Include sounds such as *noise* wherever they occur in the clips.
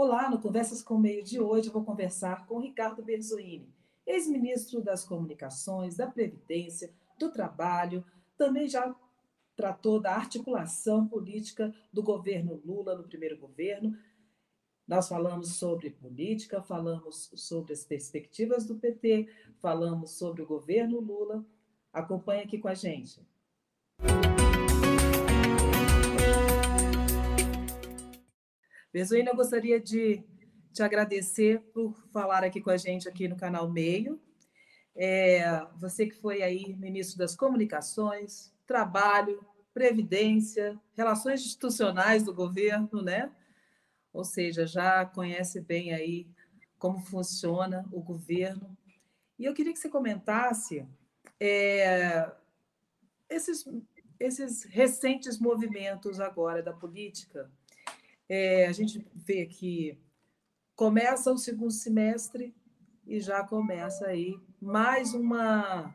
Olá, no Conversas com o Meio de hoje vou conversar com Ricardo Berzoini, ex-ministro das Comunicações, da Previdência, do Trabalho, também já tratou da articulação política do governo Lula no primeiro governo. Nós falamos sobre política, falamos sobre as perspectivas do PT, falamos sobre o governo Lula. Acompanhe aqui com a gente. Bezuína, eu gostaria de te agradecer por falar aqui com a gente aqui no canal Meio. É, você que foi aí ministro das Comunicações, Trabalho, Previdência, Relações Institucionais do governo, né? Ou seja, já conhece bem aí como funciona o governo. E eu queria que você comentasse é, esses, esses recentes movimentos agora da política é, a gente vê que começa o segundo semestre e já começa aí mais uma,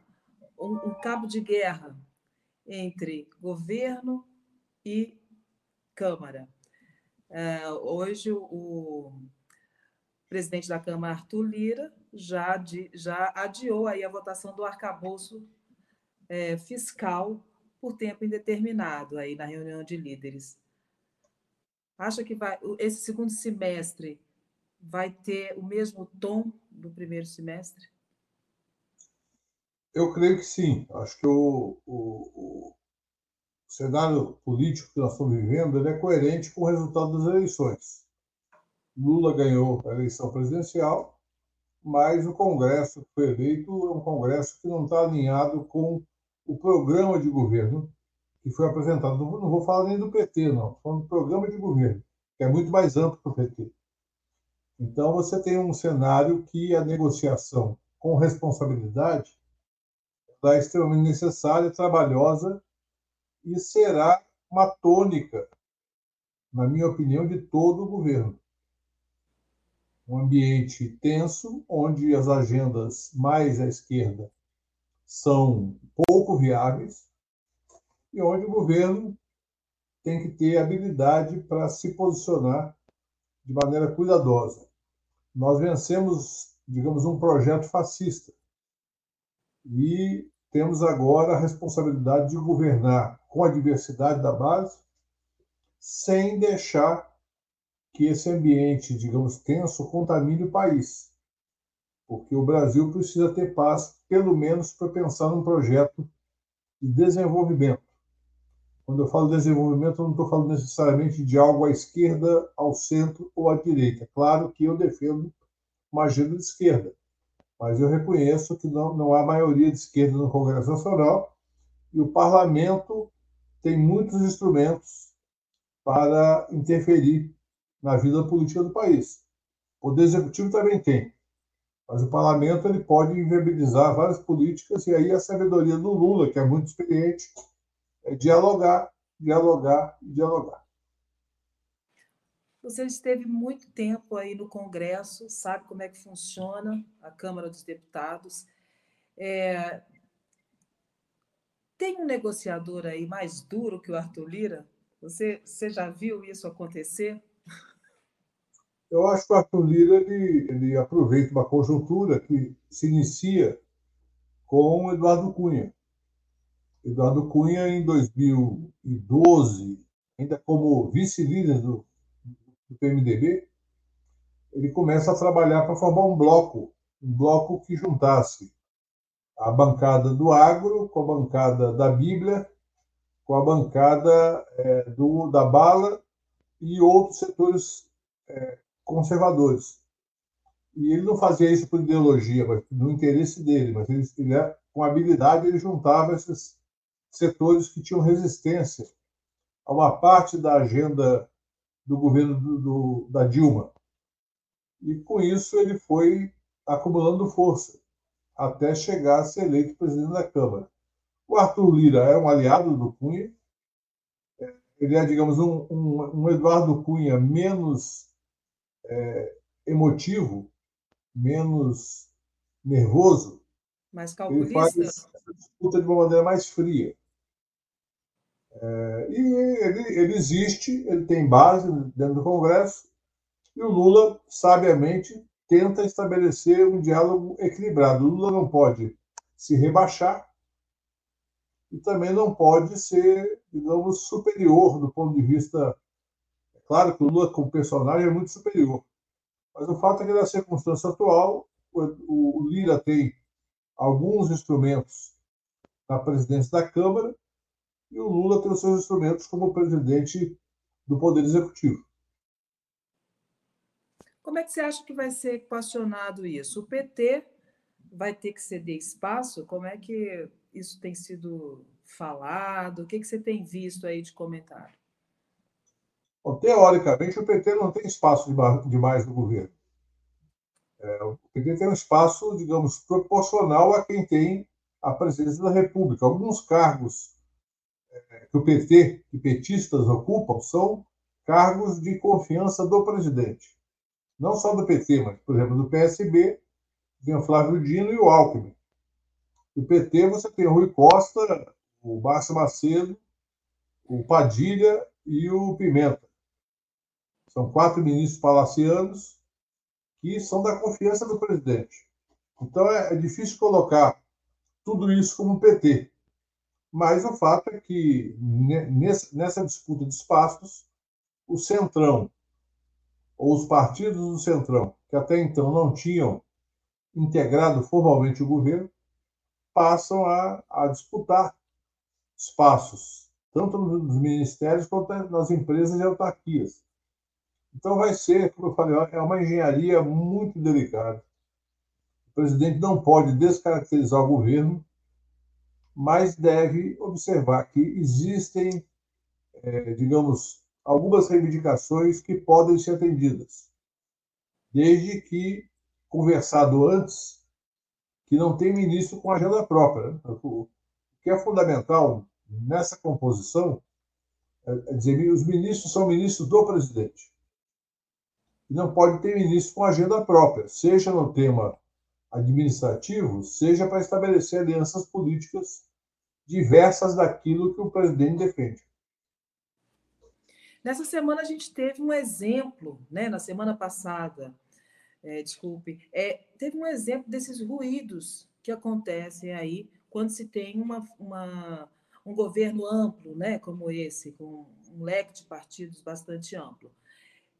um, um cabo de guerra entre governo e Câmara. É, hoje, o presidente da Câmara, Arthur Lira, já, já adiou aí a votação do arcabouço é, fiscal por tempo indeterminado aí na reunião de líderes. Acha que vai, esse segundo semestre vai ter o mesmo tom do primeiro semestre? Eu creio que sim. Acho que o, o, o cenário político que nós estamos vivendo é coerente com o resultado das eleições. Lula ganhou a eleição presidencial, mas o Congresso que foi eleito é um Congresso que não está alinhado com o programa de governo que foi apresentado. Não, não vou falar nem do PT, não. Estou falando do programa de governo, que é muito mais amplo que o PT. Então, você tem um cenário que a negociação com responsabilidade é extremamente necessária, trabalhosa e será uma tônica, na minha opinião, de todo o governo. Um ambiente tenso, onde as agendas mais à esquerda são pouco viáveis, e onde o governo tem que ter habilidade para se posicionar de maneira cuidadosa. Nós vencemos, digamos, um projeto fascista e temos agora a responsabilidade de governar com a diversidade da base, sem deixar que esse ambiente, digamos, tenso contamine o país. Porque o Brasil precisa ter paz, pelo menos para pensar num projeto de desenvolvimento. Quando eu falo desenvolvimento, eu não estou falando necessariamente de algo à esquerda, ao centro ou à direita. Claro que eu defendo uma agenda de esquerda, mas eu reconheço que não, não há maioria de esquerda no Congresso Nacional e o parlamento tem muitos instrumentos para interferir na vida política do país. O poder executivo também tem, mas o parlamento ele pode inviabilizar várias políticas e aí a sabedoria do Lula, que é muito experiente, é dialogar, dialogar e dialogar. Você esteve muito tempo aí no Congresso, sabe como é que funciona a Câmara dos Deputados. É... Tem um negociador aí mais duro que o Arthur Lira? Você, você já viu isso acontecer? Eu acho que o Arthur Lira ele, ele aproveita uma conjuntura que se inicia com o Eduardo Cunha. Eduardo Cunha, em 2012, ainda como vice-líder do, do PMDB, ele começa a trabalhar para formar um bloco, um bloco que juntasse a bancada do agro com a bancada da Bíblia, com a bancada é, do, da bala e outros setores é, conservadores. E ele não fazia isso por ideologia, mas no interesse dele, mas ele, ele com habilidade ele juntava esses setores que tinham resistência a uma parte da agenda do governo do, do, da Dilma. E com isso ele foi acumulando força até chegar a ser eleito presidente da Câmara. O Arthur Lira é um aliado do Cunha, ele é, digamos, um, um, um Eduardo Cunha menos é, emotivo, menos nervoso. Mais calculista. Ele faz disputa de uma maneira mais fria. É, e ele, ele existe, ele tem base dentro do Congresso, E o Lula, sabiamente, tenta estabelecer um diálogo equilibrado. O Lula não pode se rebaixar e também não pode ser, digamos, superior do ponto de vista. É claro que o Lula, como personagem, é muito superior. Mas o fato é que, na circunstância atual, o Lira tem alguns instrumentos na presidência da Câmara e o Lula tem os seus instrumentos como presidente do Poder Executivo. Como é que você acha que vai ser equacionado isso? O PT vai ter que ceder espaço? Como é que isso tem sido falado? O que, que você tem visto aí de comentário? Bom, teoricamente, o PT não tem espaço demais no governo. É, o PT tem um espaço, digamos, proporcional a quem tem a presidência da República. Alguns cargos que o PT e petistas ocupam são cargos de confiança do presidente. Não só do PT, mas, por exemplo, do PSB, tem o Flávio Dino e o Alckmin. Do PT, você tem o Rui Costa, o Márcio Macedo, o Padilha e o Pimenta. São quatro ministros palacianos que são da confiança do presidente. Então é, é difícil colocar tudo isso como PT. Mas o fato é que nessa disputa de espaços, o Centrão, ou os partidos do Centrão, que até então não tinham integrado formalmente o governo, passam a, a disputar espaços, tanto nos ministérios quanto nas empresas e autarquias. Então vai ser, como eu falei, é uma engenharia muito delicada. O presidente não pode descaracterizar o governo, mas deve observar que existem, é, digamos, algumas reivindicações que podem ser atendidas, desde que conversado antes que não tem ministro com agenda própria. Né? O que é fundamental nessa composição é, é dizer os ministros são ministros do presidente. E não pode ter ministro com agenda própria, seja no tema administrativo, seja para estabelecer alianças políticas diversas daquilo que o presidente defende. Nessa semana a gente teve um exemplo, né? na semana passada, é, desculpe, é, teve um exemplo desses ruídos que acontecem aí quando se tem uma, uma, um governo amplo, né, como esse, com um leque de partidos bastante amplo.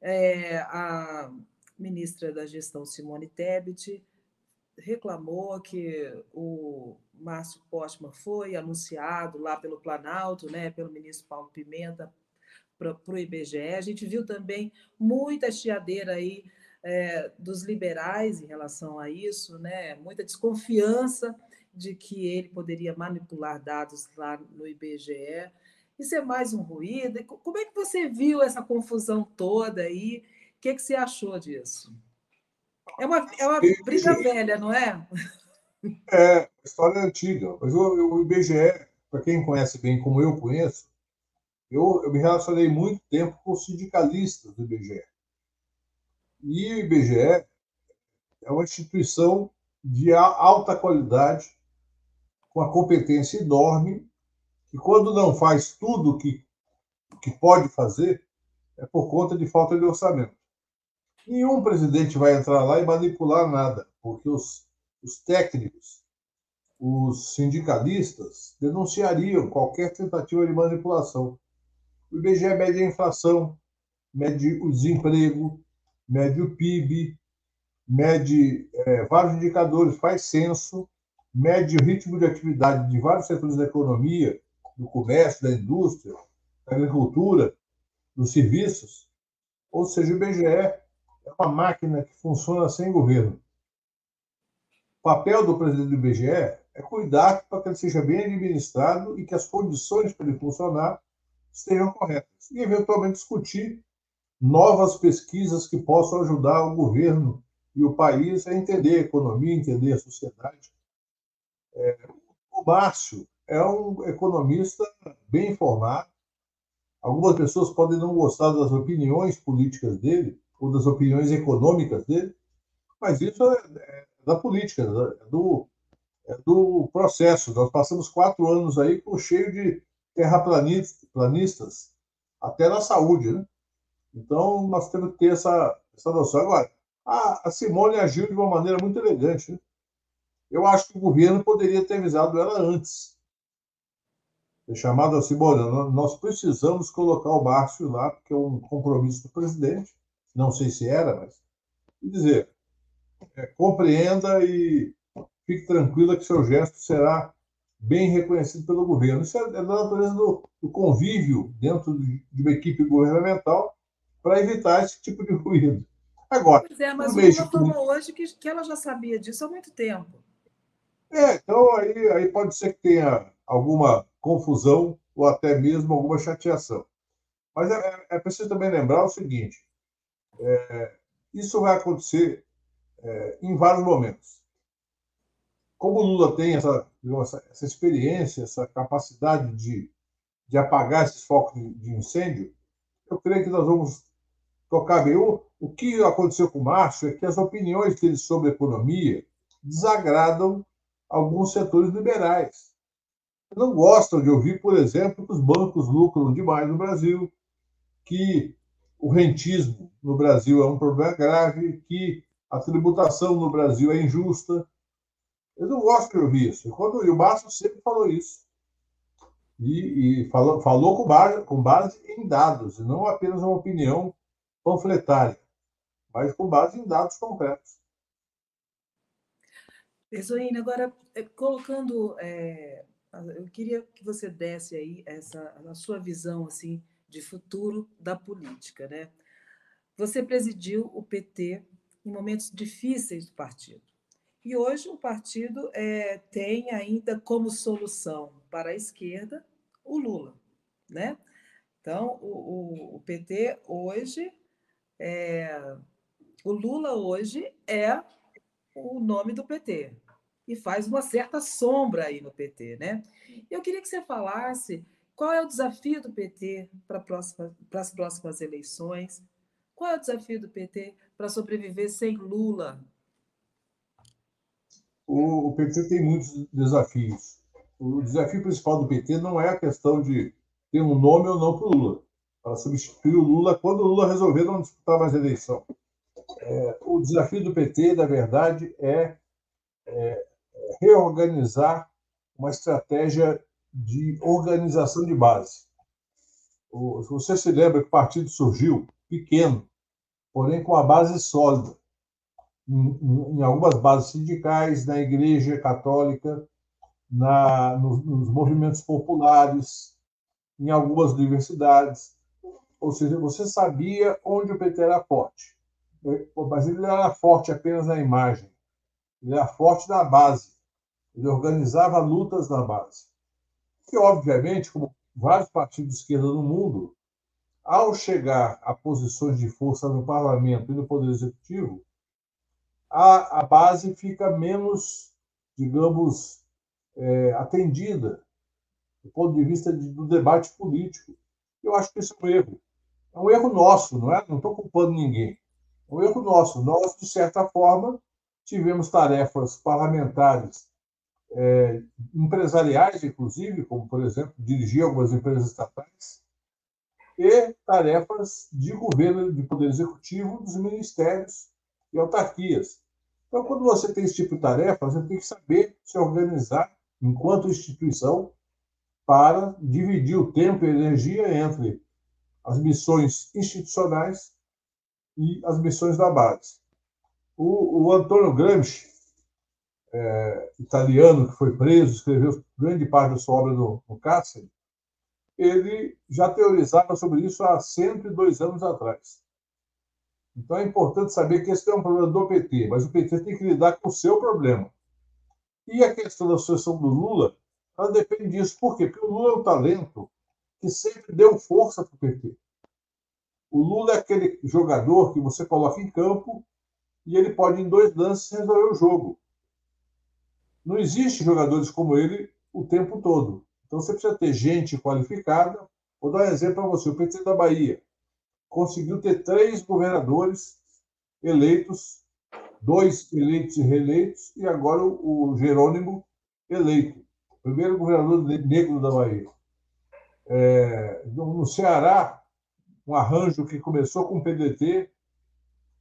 É, a ministra da Gestão, Simone Tebet, reclamou que o Márcio Postman foi anunciado lá pelo Planalto, né, pelo ministro Paulo Pimenta, para o IBGE. A gente viu também muita chiadeira aí é, dos liberais em relação a isso, né? muita desconfiança de que ele poderia manipular dados lá no IBGE. Isso é mais um ruído. Como é que você viu essa confusão toda aí? O que, é que você achou disso? É uma, é uma briga velha, não é? É, história antiga. Mas o, o IBGE, para quem conhece bem, como eu conheço, eu, eu me relacionei muito tempo com sindicalistas do IBGE. E o IBGE é uma instituição de alta qualidade, com a competência enorme, que quando não faz tudo que, que pode fazer, é por conta de falta de orçamento. Nenhum presidente vai entrar lá e manipular nada, porque os, os técnicos, os sindicalistas, denunciariam qualquer tentativa de manipulação. O IBGE mede a inflação, mede o desemprego, mede o PIB, mede é, vários indicadores, faz censo, mede o ritmo de atividade de vários setores da economia, do comércio, da indústria, da agricultura, dos serviços. Ou seja, o IBGE é uma máquina que funciona sem governo. O papel do presidente do IBGE é cuidar para que ele seja bem administrado e que as condições para ele funcionar estejam corretas. E, eventualmente, discutir novas pesquisas que possam ajudar o governo e o país a entender a economia, entender a sociedade. É, o Márcio é um economista bem informado. Algumas pessoas podem não gostar das opiniões políticas dele ou das opiniões econômicas dele, mas isso é, é da política, é do, é do processo. Nós passamos quatro anos aí com cheio de terraplanistas, até na saúde, né? Então, nós temos que ter essa, essa noção. Agora, a, a Simone agiu de uma maneira muito elegante. Né? Eu acho que o governo poderia ter avisado ela antes. Ter chamado a Simone, nós precisamos colocar o Márcio lá, porque é um compromisso do presidente. Não sei se era, mas. Dizer, é, compreenda e fique tranquila que seu gesto será bem reconhecido pelo governo. Isso é, é da natureza do, do convívio dentro de uma equipe governamental para evitar esse tipo de ruído. Agora, pois é, mas o Lula falou hoje que, que ela já sabia disso há muito tempo. É, então aí, aí pode ser que tenha alguma confusão ou até mesmo alguma chateação. Mas é, é preciso também lembrar o seguinte: é, isso vai acontecer é, em vários momentos. Como o Lula tem essa, essa, essa experiência, essa capacidade de, de apagar esses focos de, de incêndio, eu creio que nós vamos tocar bem. O, o que aconteceu com o Márcio é que as opiniões dele sobre economia desagradam alguns setores liberais. Não gostam de ouvir, por exemplo, que os bancos lucram demais no Brasil, que o rentismo no Brasil é um problema grave, que a tributação no Brasil é injusta. Eles não gostam de ouvir isso. Quando, e o Márcio sempre falou isso. E, e falou, falou com, base, com base em dados, e não apenas uma opinião panfletária, mas com base em dados concretos. Pesoine, agora, é, colocando. É, eu queria que você desse aí essa, a sua visão assim de futuro da política. Né? Você presidiu o PT em momentos difíceis do partido. E hoje o partido é, tem ainda como solução para a esquerda o Lula. Né? Então, o, o, o PT hoje é, o Lula hoje é o nome do PT e faz uma certa sombra aí no PT, né? Eu queria que você falasse qual é o desafio do PT para, próxima, para as próximas eleições, qual é o desafio do PT para sobreviver sem Lula? O, o PT tem muitos desafios. O desafio principal do PT não é a questão de ter um nome ou não para o Lula para substituir o Lula quando o Lula resolver não disputar mais a eleição. É, o desafio do PT, na verdade, é, é reorganizar uma estratégia de organização de base. Você se lembra que o partido surgiu pequeno, porém com a base sólida, em, em algumas bases sindicais, na Igreja Católica, na, nos, nos movimentos populares, em algumas universidades. Ou seja, você sabia onde o PT era forte. Mas ele era forte apenas na imagem. Ele era forte na base. Ele organizava lutas na base. E, obviamente, como vários partidos de esquerda no mundo, ao chegar a posições de força no parlamento e no poder executivo, a, a base fica menos, digamos, é, atendida do ponto de vista de, do debate político. Eu acho que isso é um erro. É um erro nosso, não é? Não estou culpando ninguém. É um erro nosso. Nós, de certa forma, tivemos tarefas parlamentares, é, empresariais, inclusive, como, por exemplo, dirigir algumas empresas estatais, e tarefas de governo, de poder executivo, dos ministérios e autarquias. Então, quando você tem esse tipo de tarefa, você tem que saber se organizar enquanto instituição para dividir o tempo e energia entre as missões institucionais e as missões da base. O, o Antônio Gramsci, é, italiano que foi preso, escreveu grande parte da sua obra no, no cárcere, ele já teorizava sobre isso há 102 anos atrás. Então é importante saber que esse é um problema do PT, mas o PT tem que lidar com o seu problema. E a questão da sucessão do Lula, ela depende disso. Por quê? Porque o Lula é um talento que sempre deu força para o PT. O Lula é aquele jogador que você coloca em campo e ele pode, em dois lances, resolver o jogo. Não existe jogadores como ele o tempo todo. Então você precisa ter gente qualificada. Vou dar um exemplo para você: o PT da Bahia conseguiu ter três governadores eleitos, dois eleitos e reeleitos, e agora o Jerônimo eleito, primeiro governador negro da Bahia. É, no Ceará, um arranjo que começou com o PDT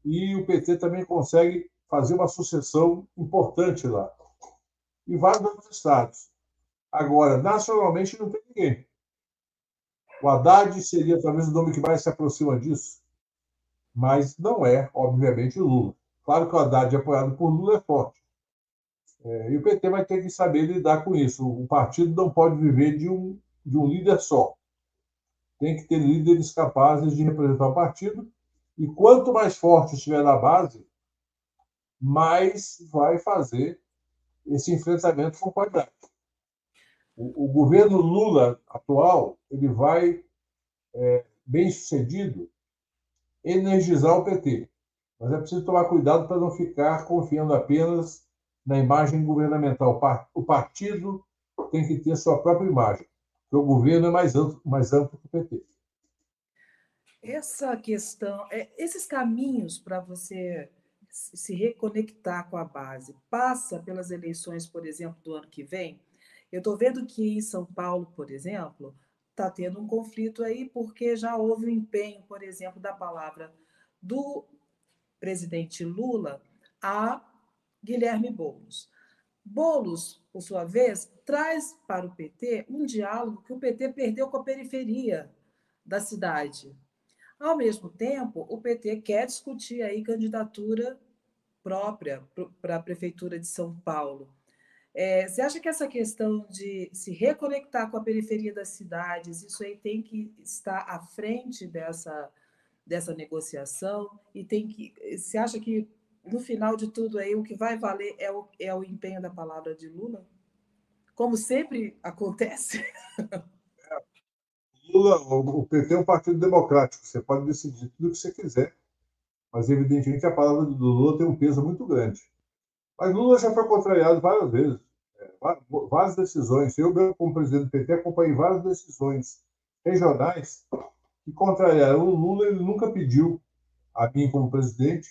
e o PT também consegue fazer uma sucessão importante lá. E vários outros estados. Agora, nacionalmente, não tem ninguém. O Haddad seria talvez o nome que mais se aproxima disso, mas não é, obviamente, Lula. Claro que o Haddad, apoiado por Lula, é forte. É, e o PT vai ter que saber lidar com isso. O partido não pode viver de um, de um líder só. Tem que ter líderes capazes de representar o partido. E quanto mais forte estiver na base, mais vai fazer esse enfrentamento com qualidade. O, o governo Lula atual ele vai é, bem sucedido energizar o PT, mas é preciso tomar cuidado para não ficar confiando apenas na imagem governamental. O partido tem que ter sua própria imagem, porque o governo é mais amplo, mais amplo que o PT. Essa questão, é, esses caminhos para você se reconectar com a base, passa pelas eleições, por exemplo, do ano que vem? Eu estou vendo que em São Paulo, por exemplo, está tendo um conflito aí, porque já houve um empenho, por exemplo, da palavra do presidente Lula a Guilherme Boulos. Boulos, por sua vez, traz para o PT um diálogo que o PT perdeu com a periferia da cidade. Ao mesmo tempo, o PT quer discutir aí candidatura própria para a prefeitura de São Paulo. É, você acha que essa questão de se reconectar com a periferia das cidades, isso aí tem que estar à frente dessa, dessa negociação e tem que. Você acha que no final de tudo aí o que vai valer é o, é o empenho da palavra de Lula? Como sempre acontece. *laughs* Lula, o PT é um partido democrático, você pode decidir tudo o que você quiser, mas evidentemente a palavra do Lula tem um peso muito grande. Mas Lula já foi contrariado várias vezes, é, várias decisões. Eu, como presidente do PT, acompanhei várias decisões regionais que contrariaram o Lula. Ele nunca pediu a mim, como presidente,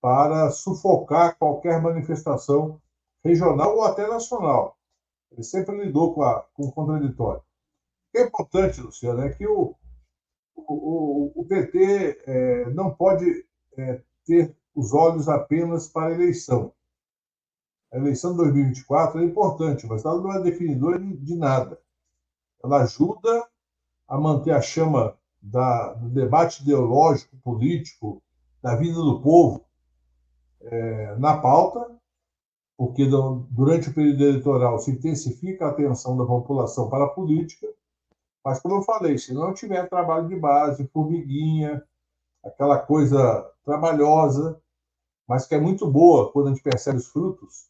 para sufocar qualquer manifestação regional ou até nacional. Ele sempre lidou com, a, com o contraditório. É importante, Luciano, é que o, o, o, o PT é, não pode é, ter os olhos apenas para a eleição. A eleição de 2024 é importante, mas ela não é definidora de nada. Ela ajuda a manter a chama da, do debate ideológico, político, da vida do povo é, na pauta, porque durante o período eleitoral se intensifica a atenção da população para a política, mas, como eu falei, se não tiver trabalho de base, formiguinha, aquela coisa trabalhosa, mas que é muito boa quando a gente percebe os frutos,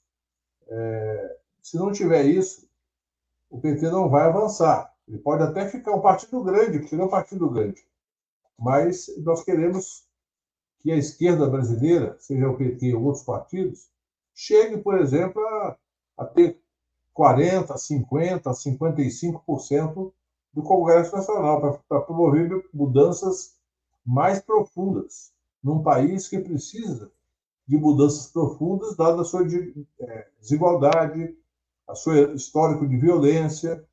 é, se não tiver isso, o PT não vai avançar. Ele pode até ficar um partido grande, porque ele é um partido grande. Mas nós queremos que a esquerda brasileira, seja o PT ou outros partidos, chegue, por exemplo, a, a ter 40%, 50%, 55% do Congresso Nacional, para promover mudanças mais profundas num país que precisa de mudanças profundas, dada a sua é, desigualdade, a sua histórico de violência,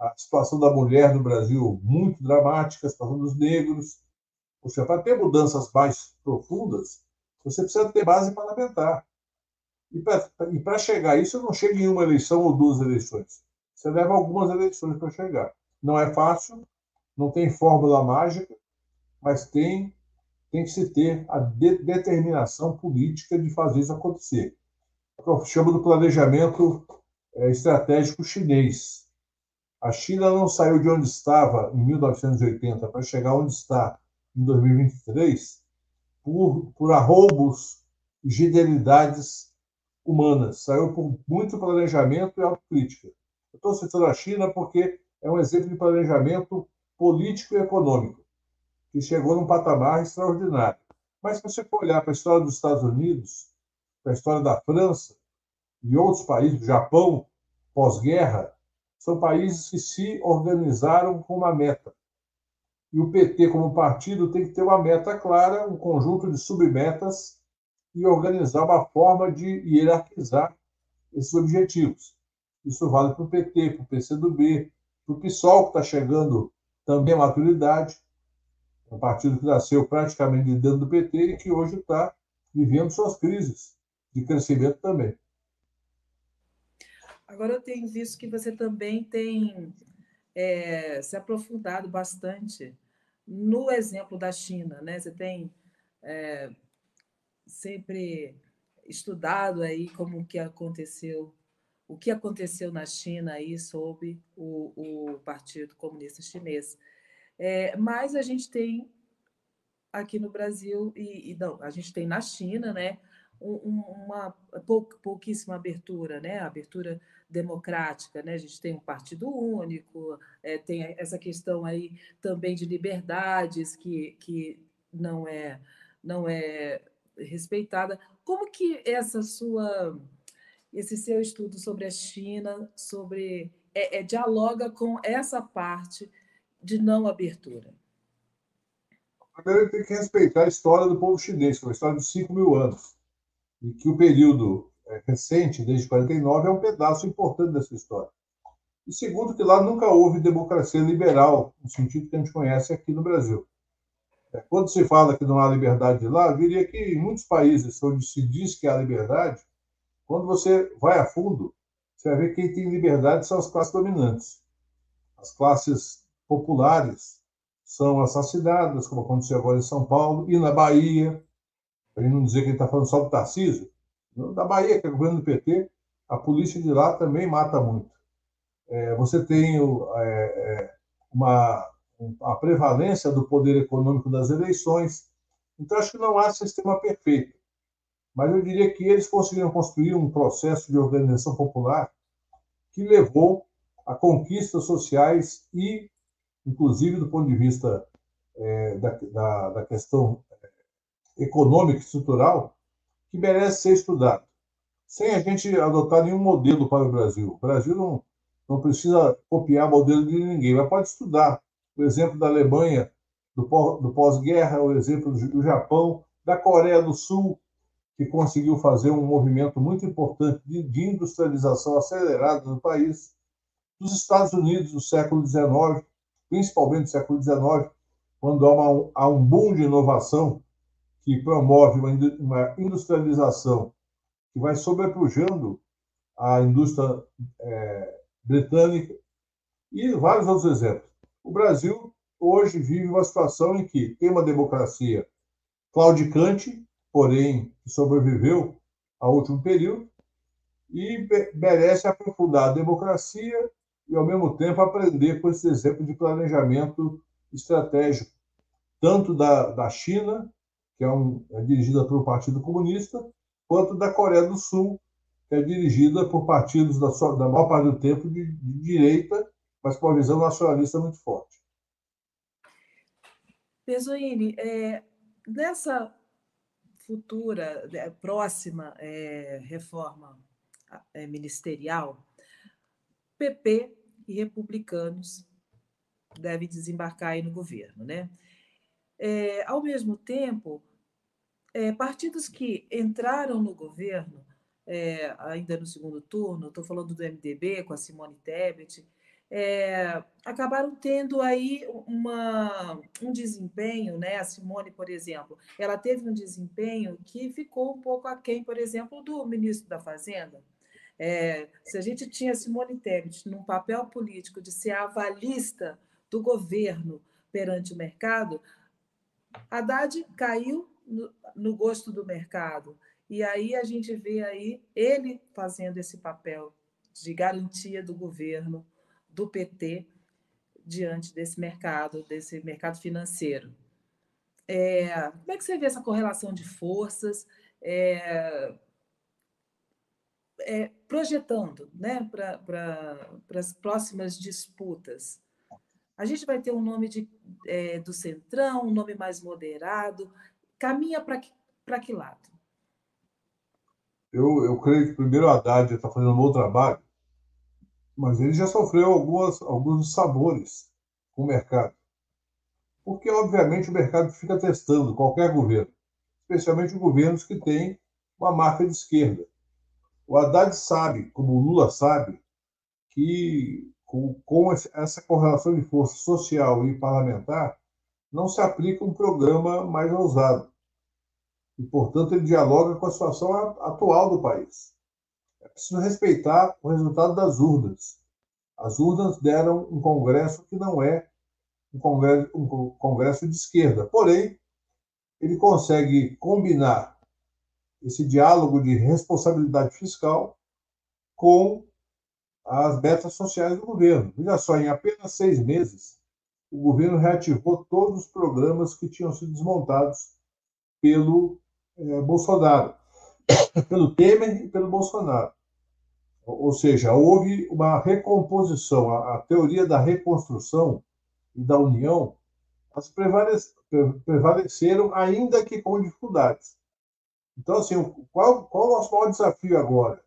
a situação da mulher no Brasil muito dramática, a situação dos negros. Seja, para ter mudanças mais profundas, você precisa ter base parlamentar. E para chegar a isso, não chega em uma eleição ou duas eleições. Você leva algumas eleições para chegar. Não é fácil, não tem fórmula mágica, mas tem tem que se ter a de determinação política de fazer isso acontecer. É eu chamo do planejamento é, estratégico chinês. A China não saiu de onde estava em 1980 para chegar onde está em 2023 por, por arroubos e genialidades humanas. Saiu por muito planejamento e autocrítica. Eu estou citando a China porque é um exemplo de planejamento político e econômico que chegou num patamar extraordinário. Mas se você for olhar para a história dos Estados Unidos, para a história da França e outros países, o Japão, pós-guerra, são países que se organizaram com uma meta. E o PT, como partido, tem que ter uma meta clara, um conjunto de submetas e organizar uma forma de hierarquizar esses objetivos. Isso vale para o PT, para o PCdoB, para o PSOL, que está chegando também à maturidade, um partido que nasceu praticamente dentro do PT e que hoje está vivendo suas crises de crescimento também. Agora eu tenho visto que você também tem é, se aprofundado bastante no exemplo da China, né? Você tem é, sempre estudado aí como que aconteceu, o que aconteceu na China aí sob o, o Partido Comunista Chinês. É, mas a gente tem aqui no Brasil e, e, não, a gente tem na China, né? uma pouquíssima abertura, né? Abertura democrática, né? A gente tem um partido único, é, tem essa questão aí também de liberdades que, que não é não é respeitada. Como que essa sua esse seu estudo sobre a China, sobre é, é dialoga com essa parte de não abertura? Primeiro, tem que respeitar a história do povo chinês, que é uma história de 5 mil anos, e que o período é, recente, desde 49, é um pedaço importante dessa história. E segundo, que lá nunca houve democracia liberal, no sentido que a gente conhece aqui no Brasil. É, quando se fala que não há liberdade lá, eu diria que em muitos países onde se diz que há liberdade, quando você vai a fundo, você vai ver que quem tem liberdade são as classes dominantes. As classes populares são assassinadas, como aconteceu agora em São Paulo, e na Bahia, para não dizer que ele está falando só do Tarcísio, da Bahia, que é o governo do PT, a polícia de lá também mata muito. É, você tem é, é, uma a prevalência do poder econômico das eleições. Então, acho que não há sistema perfeito. Mas eu diria que eles conseguiram construir um processo de organização popular que levou a conquistas sociais e, inclusive, do ponto de vista é, da, da, da questão é, econômica e estrutural, que merece ser estudado, sem a gente adotar nenhum modelo para o Brasil. O Brasil não, não precisa copiar modelo de ninguém, mas pode estudar. O exemplo da Alemanha, do, do pós-guerra, o exemplo do Japão, da Coreia do Sul, que conseguiu fazer um movimento muito importante de, de industrialização acelerada no país, dos Estados Unidos do século XIX, principalmente do século XIX, quando há, uma, há um boom de inovação que promove uma industrialização que vai sobrepujando a indústria é, britânica e vários outros exemplos. O Brasil hoje vive uma situação em que tem uma democracia claudicante, porém sobreviveu ao último período, e merece aprofundar a democracia e, ao mesmo tempo, aprender com esse exemplo de planejamento estratégico, tanto da, da China que é, um, é dirigida pelo Partido Comunista, quanto da Coreia do Sul, que é dirigida por partidos da, da maior parte do tempo de, de direita, mas com uma visão nacionalista muito forte. Pesoini, é, nessa futura, é, próxima é, reforma é, ministerial, PP e republicanos devem desembarcar aí no governo, né? É, ao mesmo tempo, é, partidos que entraram no governo é, ainda no segundo turno, estou falando do MDB com a Simone Tebet, é, acabaram tendo aí uma, um desempenho, né? A Simone, por exemplo, ela teve um desempenho que ficou um pouco aquém, por exemplo, do ministro da Fazenda. É, se a gente tinha Simone Tebet num papel político de ser avalista do governo perante o mercado, Haddad caiu no, no gosto do mercado. E aí a gente vê aí ele fazendo esse papel de garantia do governo, do PT, diante desse mercado, desse mercado financeiro. É, como é que você vê essa correlação de forças, é, é, projetando né, para pra, as próximas disputas? A gente vai ter um nome de, é, do Centrão, um nome mais moderado. Caminha para que, que lado? Eu, eu creio que primeiro o Haddad está fazendo um bom trabalho, mas ele já sofreu algumas, alguns sabores com o mercado. Porque, obviamente, o mercado fica testando qualquer governo, especialmente governos que têm uma marca de esquerda. O Haddad sabe, como o Lula sabe, que com, com essa correlação de força social e parlamentar, não se aplica um programa mais ousado. E, portanto, ele dialoga com a situação atual do país. Preciso respeitar o resultado das urnas. As urnas deram um Congresso que não é um Congresso, um congresso de esquerda. Porém, ele consegue combinar esse diálogo de responsabilidade fiscal com as metas sociais do governo. Veja só, em apenas seis meses, o governo reativou todos os programas que tinham sido desmontados pelo eh, Bolsonaro, *coughs* pelo Temer e pelo Bolsonaro. Ou seja, houve uma recomposição, a, a teoria da reconstrução e da união, elas prevaleceram, ainda que com dificuldades. Então, assim, qual, qual o nosso maior desafio agora?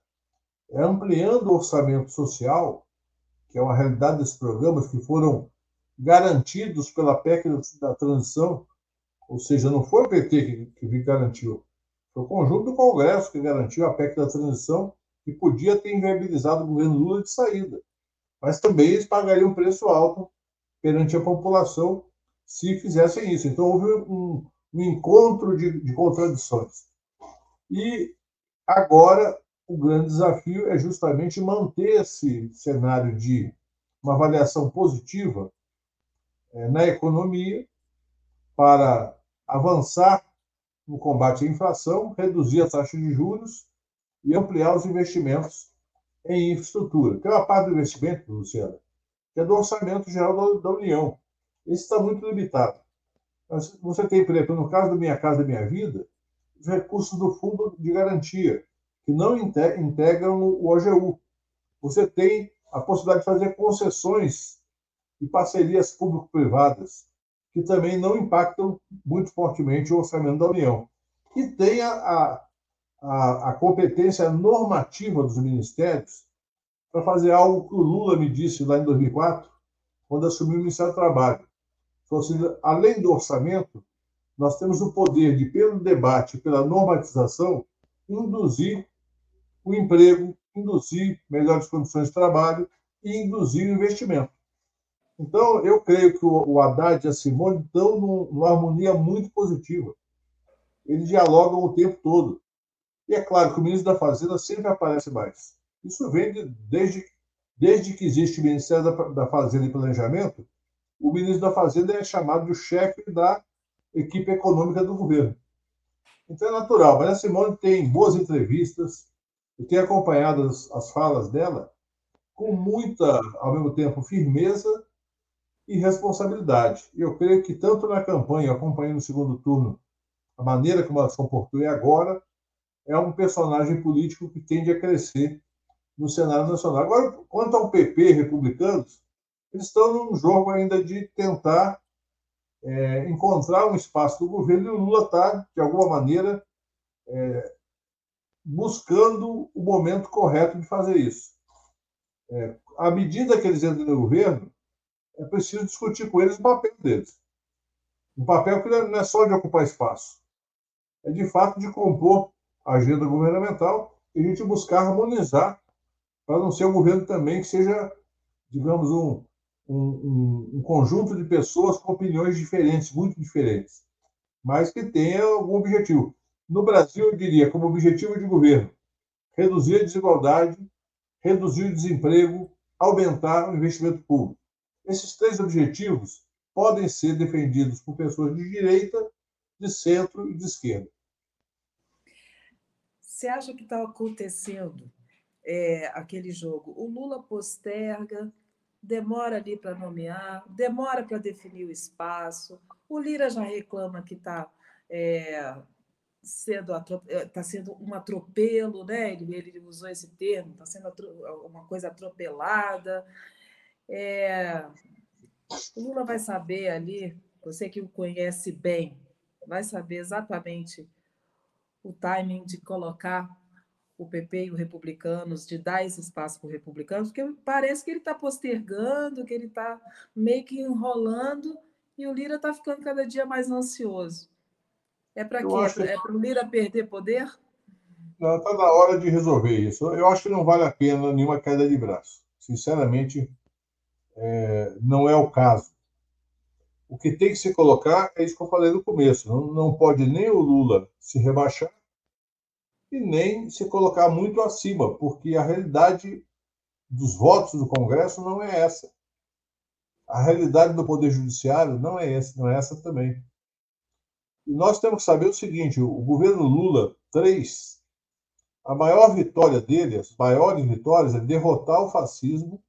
É ampliando o orçamento social, que é uma realidade desses programas que foram garantidos pela PEC da transição, ou seja, não foi o PT que, que garantiu, foi o conjunto do Congresso que garantiu a PEC da transição, que podia ter inviabilizado o governo Lula de saída. Mas também eles pagariam um preço alto perante a população se fizessem isso. Então, houve um, um encontro de, de contradições. E agora, o grande desafio é justamente manter esse cenário de uma avaliação positiva é, na economia para avançar no combate à inflação, reduzir a taxa de juros e ampliar os investimentos em infraestrutura. Tem uma parte do investimento, Luciana, que é do orçamento geral da, União. Esse está muito limitado. Você tem, por exemplo, no caso do Minha Casa Minha Vida, os recursos do Fundo de Garantia, que não integram o OGU. Você tem a possibilidade de fazer concessões e parcerias público-privadas, que também não impactam muito fortemente o orçamento da União. E tem a, a, a competência normativa dos ministérios para fazer algo que o Lula me disse lá em 2004, quando assumiu o Ministério do Trabalho. Falou assim, além do orçamento, nós temos o poder de, pelo debate, pela normatização, induzir o emprego, induzir melhores condições de trabalho e induzir o investimento. Então, eu creio que o Haddad e a Simone estão numa harmonia muito positiva. Eles dialogam o tempo todo. E é claro que o ministro da Fazenda sempre aparece mais. Isso vem de, desde, desde que existe o Ministério da, da Fazenda e Planejamento, o ministro da Fazenda é chamado de chefe da equipe econômica do governo. Então é natural. Mas a Simone tem boas entrevistas, eu tenho acompanhado as, as falas dela com muita, ao mesmo tempo, firmeza e responsabilidade. E eu creio que tanto na campanha, acompanhando o segundo turno, a maneira como ela se comportou e agora, é um personagem político que tende a crescer no cenário nacional. Agora, quanto ao PP, republicanos, eles estão num jogo ainda de tentar é, encontrar um espaço do governo e o Lula está, de alguma maneira, é, buscando o momento correto de fazer isso. É, à medida que eles entram no governo, é preciso discutir com eles o papel deles. Um papel que não é só de ocupar espaço, é de fato de compor agenda governamental e a gente buscar harmonizar para não ser um governo também que seja, digamos, um, um, um, conjunto de pessoas com opiniões diferentes, muito diferentes, mas que tenha algum objetivo. No Brasil, eu diria, como objetivo de governo, reduzir a desigualdade, reduzir o desemprego, aumentar o investimento público. Esses três objetivos podem ser defendidos por pessoas de direita, de centro e de esquerda. Você acha que está acontecendo é, aquele jogo? O Lula posterga, demora ali para nomear, demora para definir o espaço. O Lira já reclama que está é, sendo, tá sendo um atropelo, né? ele, ele usou esse termo, está sendo uma coisa atropelada. É, o Lula vai saber ali, você que o conhece bem, vai saber exatamente o timing de colocar o PP e os republicanos, de dar esse espaço para os republicanos, porque parece que ele está postergando, que ele está meio que enrolando, e o Lira está ficando cada dia mais ansioso. É para quê? É para o Lira perder poder? Está na hora de resolver isso. Eu acho que não vale a pena nenhuma queda de braço. Sinceramente, é, não é o caso. O que tem que se colocar é isso que eu falei no começo. Não, não pode nem o Lula se rebaixar e nem se colocar muito acima, porque a realidade dos votos do Congresso não é essa. A realidade do Poder Judiciário não é essa, não é essa também. E nós temos que saber o seguinte: o governo Lula 3, a maior vitória dele, as maiores vitórias, é derrotar o fascismo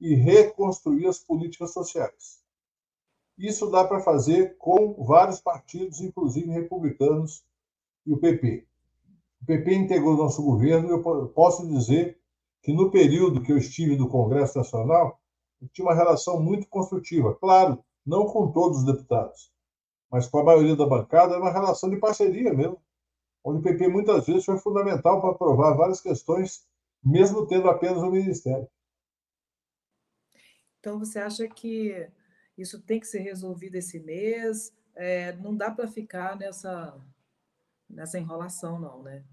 e reconstruir as políticas sociais. Isso dá para fazer com vários partidos, inclusive republicanos e o PP. O PP integrou nosso governo e eu posso dizer que no período que eu estive no Congresso Nacional, eu tinha uma relação muito construtiva. Claro, não com todos os deputados, mas com a maioria da bancada, era uma relação de parceria mesmo, onde o PP muitas vezes foi fundamental para aprovar várias questões, mesmo tendo apenas o um ministério. Então, você acha que isso tem que ser resolvido esse mês? É, não dá para ficar nessa, nessa enrolação, não, né?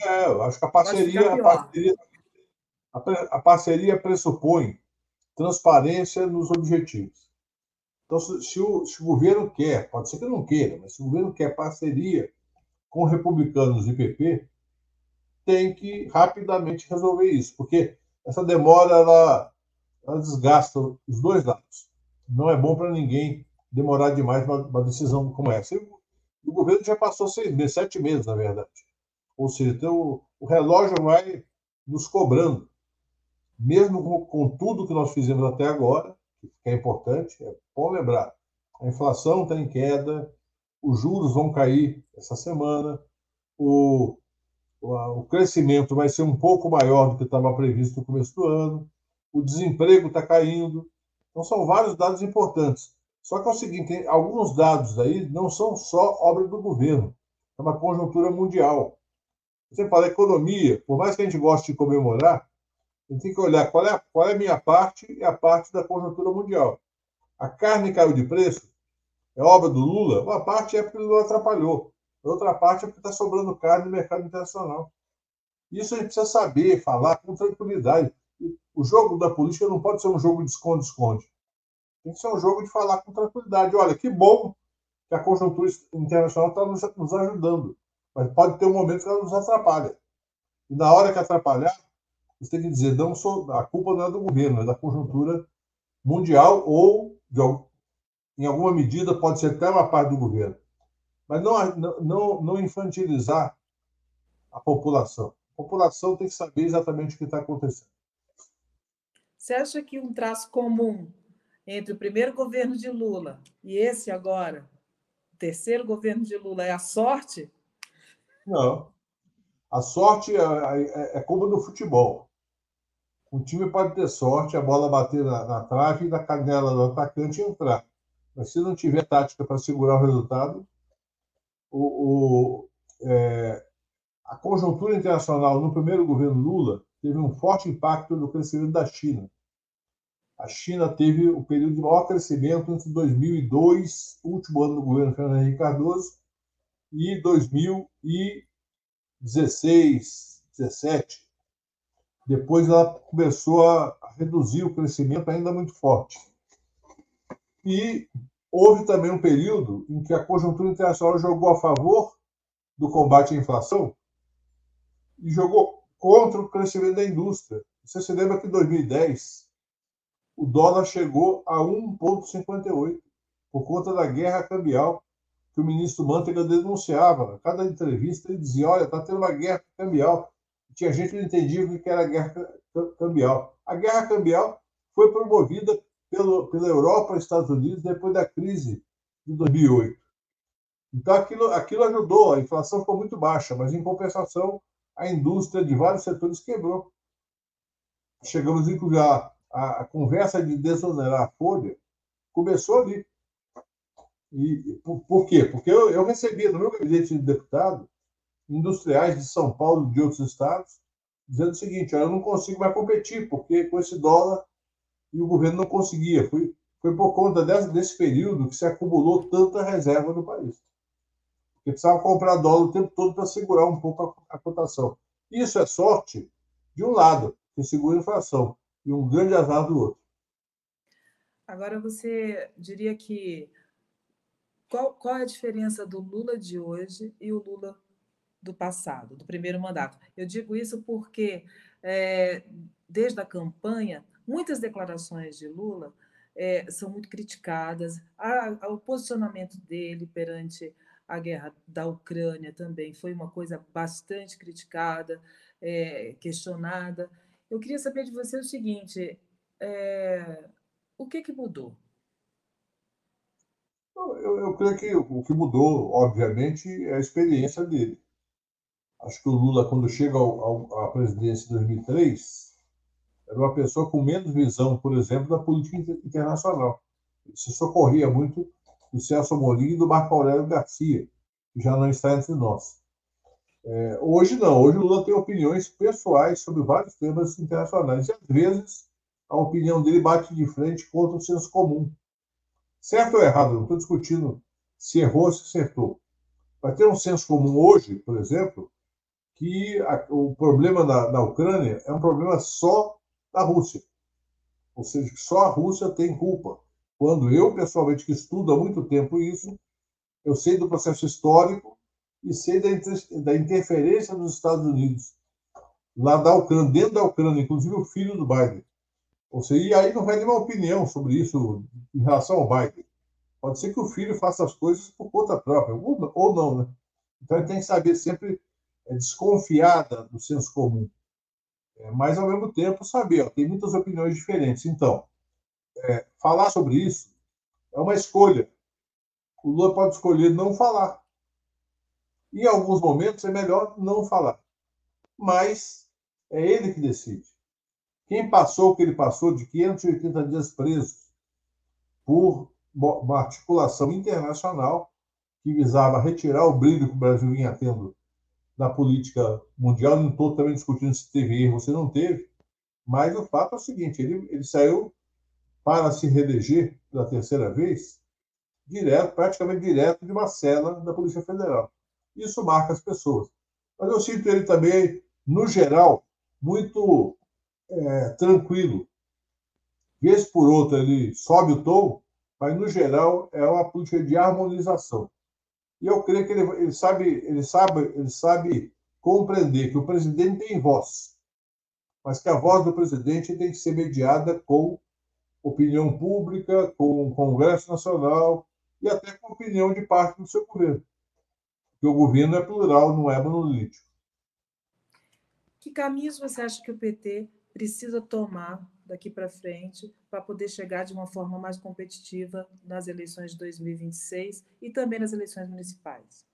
É, eu acho que a parceria, a parceria, a parceria pressupõe transparência nos objetivos. Então, se, se, o, se, o, governo quer, pode ser que não queira, mas se o governo quer parceria com republicanos e PP, tem que rapidamente resolver isso, porque essa demora ela, ela desgasta os dois lados. Não é bom para ninguém demorar demais uma, uma, decisão como essa. E o, governo já passou seis meses, sete meses, na verdade. Ou seja, então, o, relógio vai nos cobrando mesmo com, com tudo que nós fizemos até agora, que é importante, é bom lembrar, a inflação está em queda, os juros vão cair essa semana, o, o crescimento vai ser um pouco maior do que estava previsto no começo do ano, o desemprego está caindo. Então, são vários dados importantes. Só que é o seguinte: alguns dados aí não são só obra do governo, é uma conjuntura mundial. Você fala economia, por mais que a gente goste de comemorar, a gente tem que olhar qual é, qual é a minha parte e a parte da conjuntura mundial. A carne caiu de preço, é obra do Lula? Uma parte é porque o Lula atrapalhou, outra parte é porque está sobrando carne no mercado internacional. Isso a gente precisa saber, falar com tranquilidade. O jogo da política não pode ser um jogo de esconde-esconde. Tem que ser um jogo de falar com tranquilidade. Olha, que bom que a conjuntura internacional está nos, nos ajudando, mas pode ter um momento que ela nos atrapalha. E na hora que atrapalhar, você tem que dizer, não sou, a culpa não é do governo, é da conjuntura mundial ou, de, em alguma medida, pode ser até uma parte do governo. Mas não, não, não infantilizar a população. A população tem que saber exatamente o que está acontecendo. Você acha que um traço comum entre o primeiro governo de Lula e esse agora, o terceiro governo de Lula, é a sorte? Não. A sorte é, é, é como no futebol. O time pode ter sorte, a bola bater na, na trave e na canela do atacante entrar. Mas se não tiver tática para segurar o resultado, o, o é, a conjuntura internacional no primeiro governo Lula teve um forte impacto no crescimento da China. A China teve o período de maior crescimento entre 2002, último ano do governo Fernando Henrique Cardoso, e 2016, 17, depois ela começou a reduzir o crescimento ainda muito forte. E houve também um período em que a conjuntura internacional jogou a favor do combate à inflação e jogou contra o crescimento da indústria. Você se lembra que em 2010 o dólar chegou a 1,58 por conta da guerra cambial que o ministro Manteiga denunciava. Cada entrevista ele dizia: olha, está tendo uma guerra cambial tinha gente que não entendia o que era guerra cambial. A guerra cambial foi promovida pelo, pela Europa e Estados Unidos depois da crise de 2008. Então, aquilo, aquilo ajudou, a inflação ficou muito baixa, mas, em compensação, a indústria de vários setores quebrou. Chegamos, inclusive, a, a, a conversa de desonerar a folha começou ali. E por, por quê? Porque eu, eu recebia no meu gabinete de deputado industriais de São Paulo e de outros estados, dizendo o seguinte: eu não consigo mais competir, porque com esse dólar e o governo não conseguia. Foi, foi por conta desse, desse período que se acumulou tanta reserva no país. Porque precisava comprar dólar o tempo todo para segurar um pouco a, a cotação. Isso é sorte de um lado, que segura a inflação, e um grande azar do outro. Agora, você diria que qual, qual é a diferença do Lula de hoje e o Lula do passado, do primeiro mandato? Eu digo isso porque, é, desde a campanha, muitas declarações de Lula é, são muito criticadas. A, a, o posicionamento dele perante a guerra da Ucrânia também foi uma coisa bastante criticada, é, questionada. Eu queria saber de você o seguinte: é, o que, que mudou? Eu, eu, creio que o que mudou, obviamente, é a experiência dele. Acho que o Lula, quando chega ao, ao, à presidência em 2003, era uma pessoa com menos visão, por exemplo, da política internacional. Ele se socorria muito do Celso Amorim e do Marco Aurélio Garcia, que já não está entre nós. É, hoje não, hoje o Lula tem opiniões pessoais sobre vários temas internacionais e às vezes a opinião dele bate de frente contra o senso comum. Certo ou errado, não estou discutindo se errou ou se acertou. Vai ter um senso comum hoje, por exemplo, que a, o problema na, na Ucrânia é um problema só da Rússia. Ou seja, que só a Rússia tem culpa. Quando eu, pessoalmente, que estudo há muito tempo isso, eu sei do processo histórico e sei da, da interferência dos Estados Unidos lá da Ucrânia, dentro da Ucrânia, inclusive o filho do Biden. Ou seja, e aí não vai ter uma opinião sobre isso em relação ao Biden. Pode ser que o filho faça as coisas por conta própria, ou, ou não, né? Então ele tem que saber sempre é, desconfiar do senso comum. É, mas, ao mesmo tempo, saber, ó, tem muitas opiniões diferentes. Então, é, falar sobre isso é uma escolha. O Lula pode escolher não falar. Em alguns momentos, é melhor não falar. Mas é ele que decide. Quem passou o que ele passou de 580 dias preso por uma articulação internacional que visava retirar o brilho que o Brasil vinha tendo na política mundial. Não estou também discutindo se teve erro ou se não teve, mas o fato é o seguinte: ele, ele saiu para se reeleger pela terceira vez, direto, praticamente direto de uma cela da Polícia Federal. Isso marca as pessoas. Mas eu sinto ele também, no geral, muito é, tranquilo. Vez por outra ele sobe o tom, mas no geral é uma política de harmonização. E eu creio que ele, ele, sabe, ele sabe, ele sabe compreender que o presidente tem voz, mas que a voz do presidente tem que ser mediada com opinião pública, com o Congresso Nacional e até com opinião de parte do seu governo. Porque o governo é plural, não é monolítico. Que caminhos você acha que o PT precisa tomar daqui para frente para poder chegar de uma forma mais competitiva nas eleições de 2026 e também nas eleições municipais?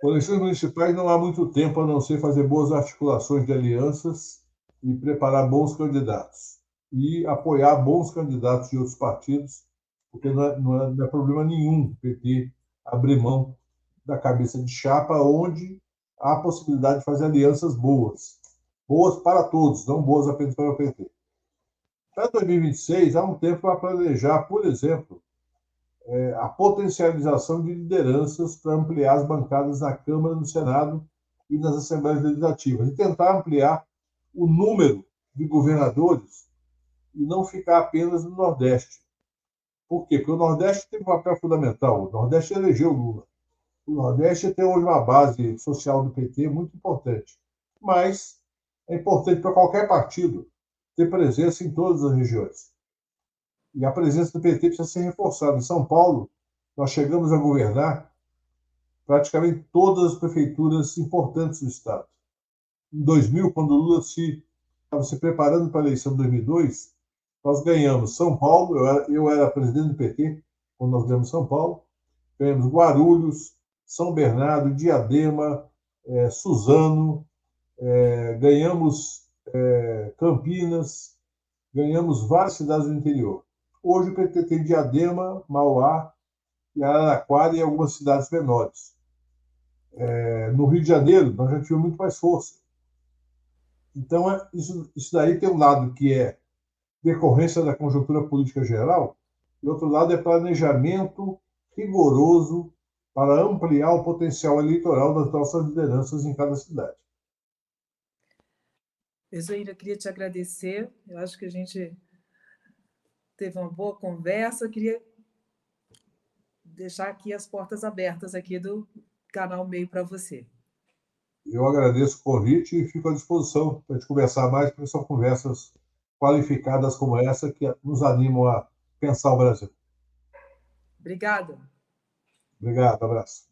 Com eleições municipais não há muito tempo a não ser fazer boas articulações de alianças e preparar bons candidatos e apoiar bons candidatos de outros partidos, porque não é, não é, não é problema nenhum o PT abrir mão da cabeça de chapa onde há a possibilidade de fazer alianças boas boas para todos, não boas apenas para o PT. Para 2026, há um tempo para planejar, por exemplo, é, a potencialização de lideranças para ampliar as bancadas na Câmara, no Senado e nas Assembleias Legislativas, e tentar ampliar o número de governadores e não ficar apenas no Nordeste. Por quê? Porque o Nordeste tem um papel fundamental. O Nordeste elegeu Lula. O Nordeste tem hoje uma base social do PT muito importante. Mas é importante para qualquer partido ter presença em todas as regiões. E a presença do PT precisa ser reforçada. Em São Paulo, nós chegamos a governar praticamente todas as prefeituras importantes do Estado. Em 2000, quando o Lula se, estava se preparando para a eleição de 2002, nós ganhamos São Paulo, eu era, eu era presidente do PT quando nós ganhamos São Paulo, ganhamos Guarulhos, São Bernardo, Diadema, é, Suzano, é, ganhamos é, Campinas, ganhamos várias cidades do interior. Hoje o PT tem Diadema, Mauá e Araraquara e algumas cidades menores. É, no Rio de Janeiro, nós já tivemos muito mais força. Então, é, isso, isso daí tem um lado que é decorrência da conjuntura política geral, e outro lado é planejamento rigoroso para ampliar o potencial eleitoral das nossas lideranças em cada cidade. Ejaíra, queria te agradecer. Eu acho que a gente teve uma boa conversa. Eu queria deixar aqui as portas abertas aqui do canal Meio para você. Eu agradeço o convite e fico à disposição para a gente conversar mais, porque são conversas qualificadas como essa que nos animam a pensar o Brasil. Obrigada. Obrigado, abraço.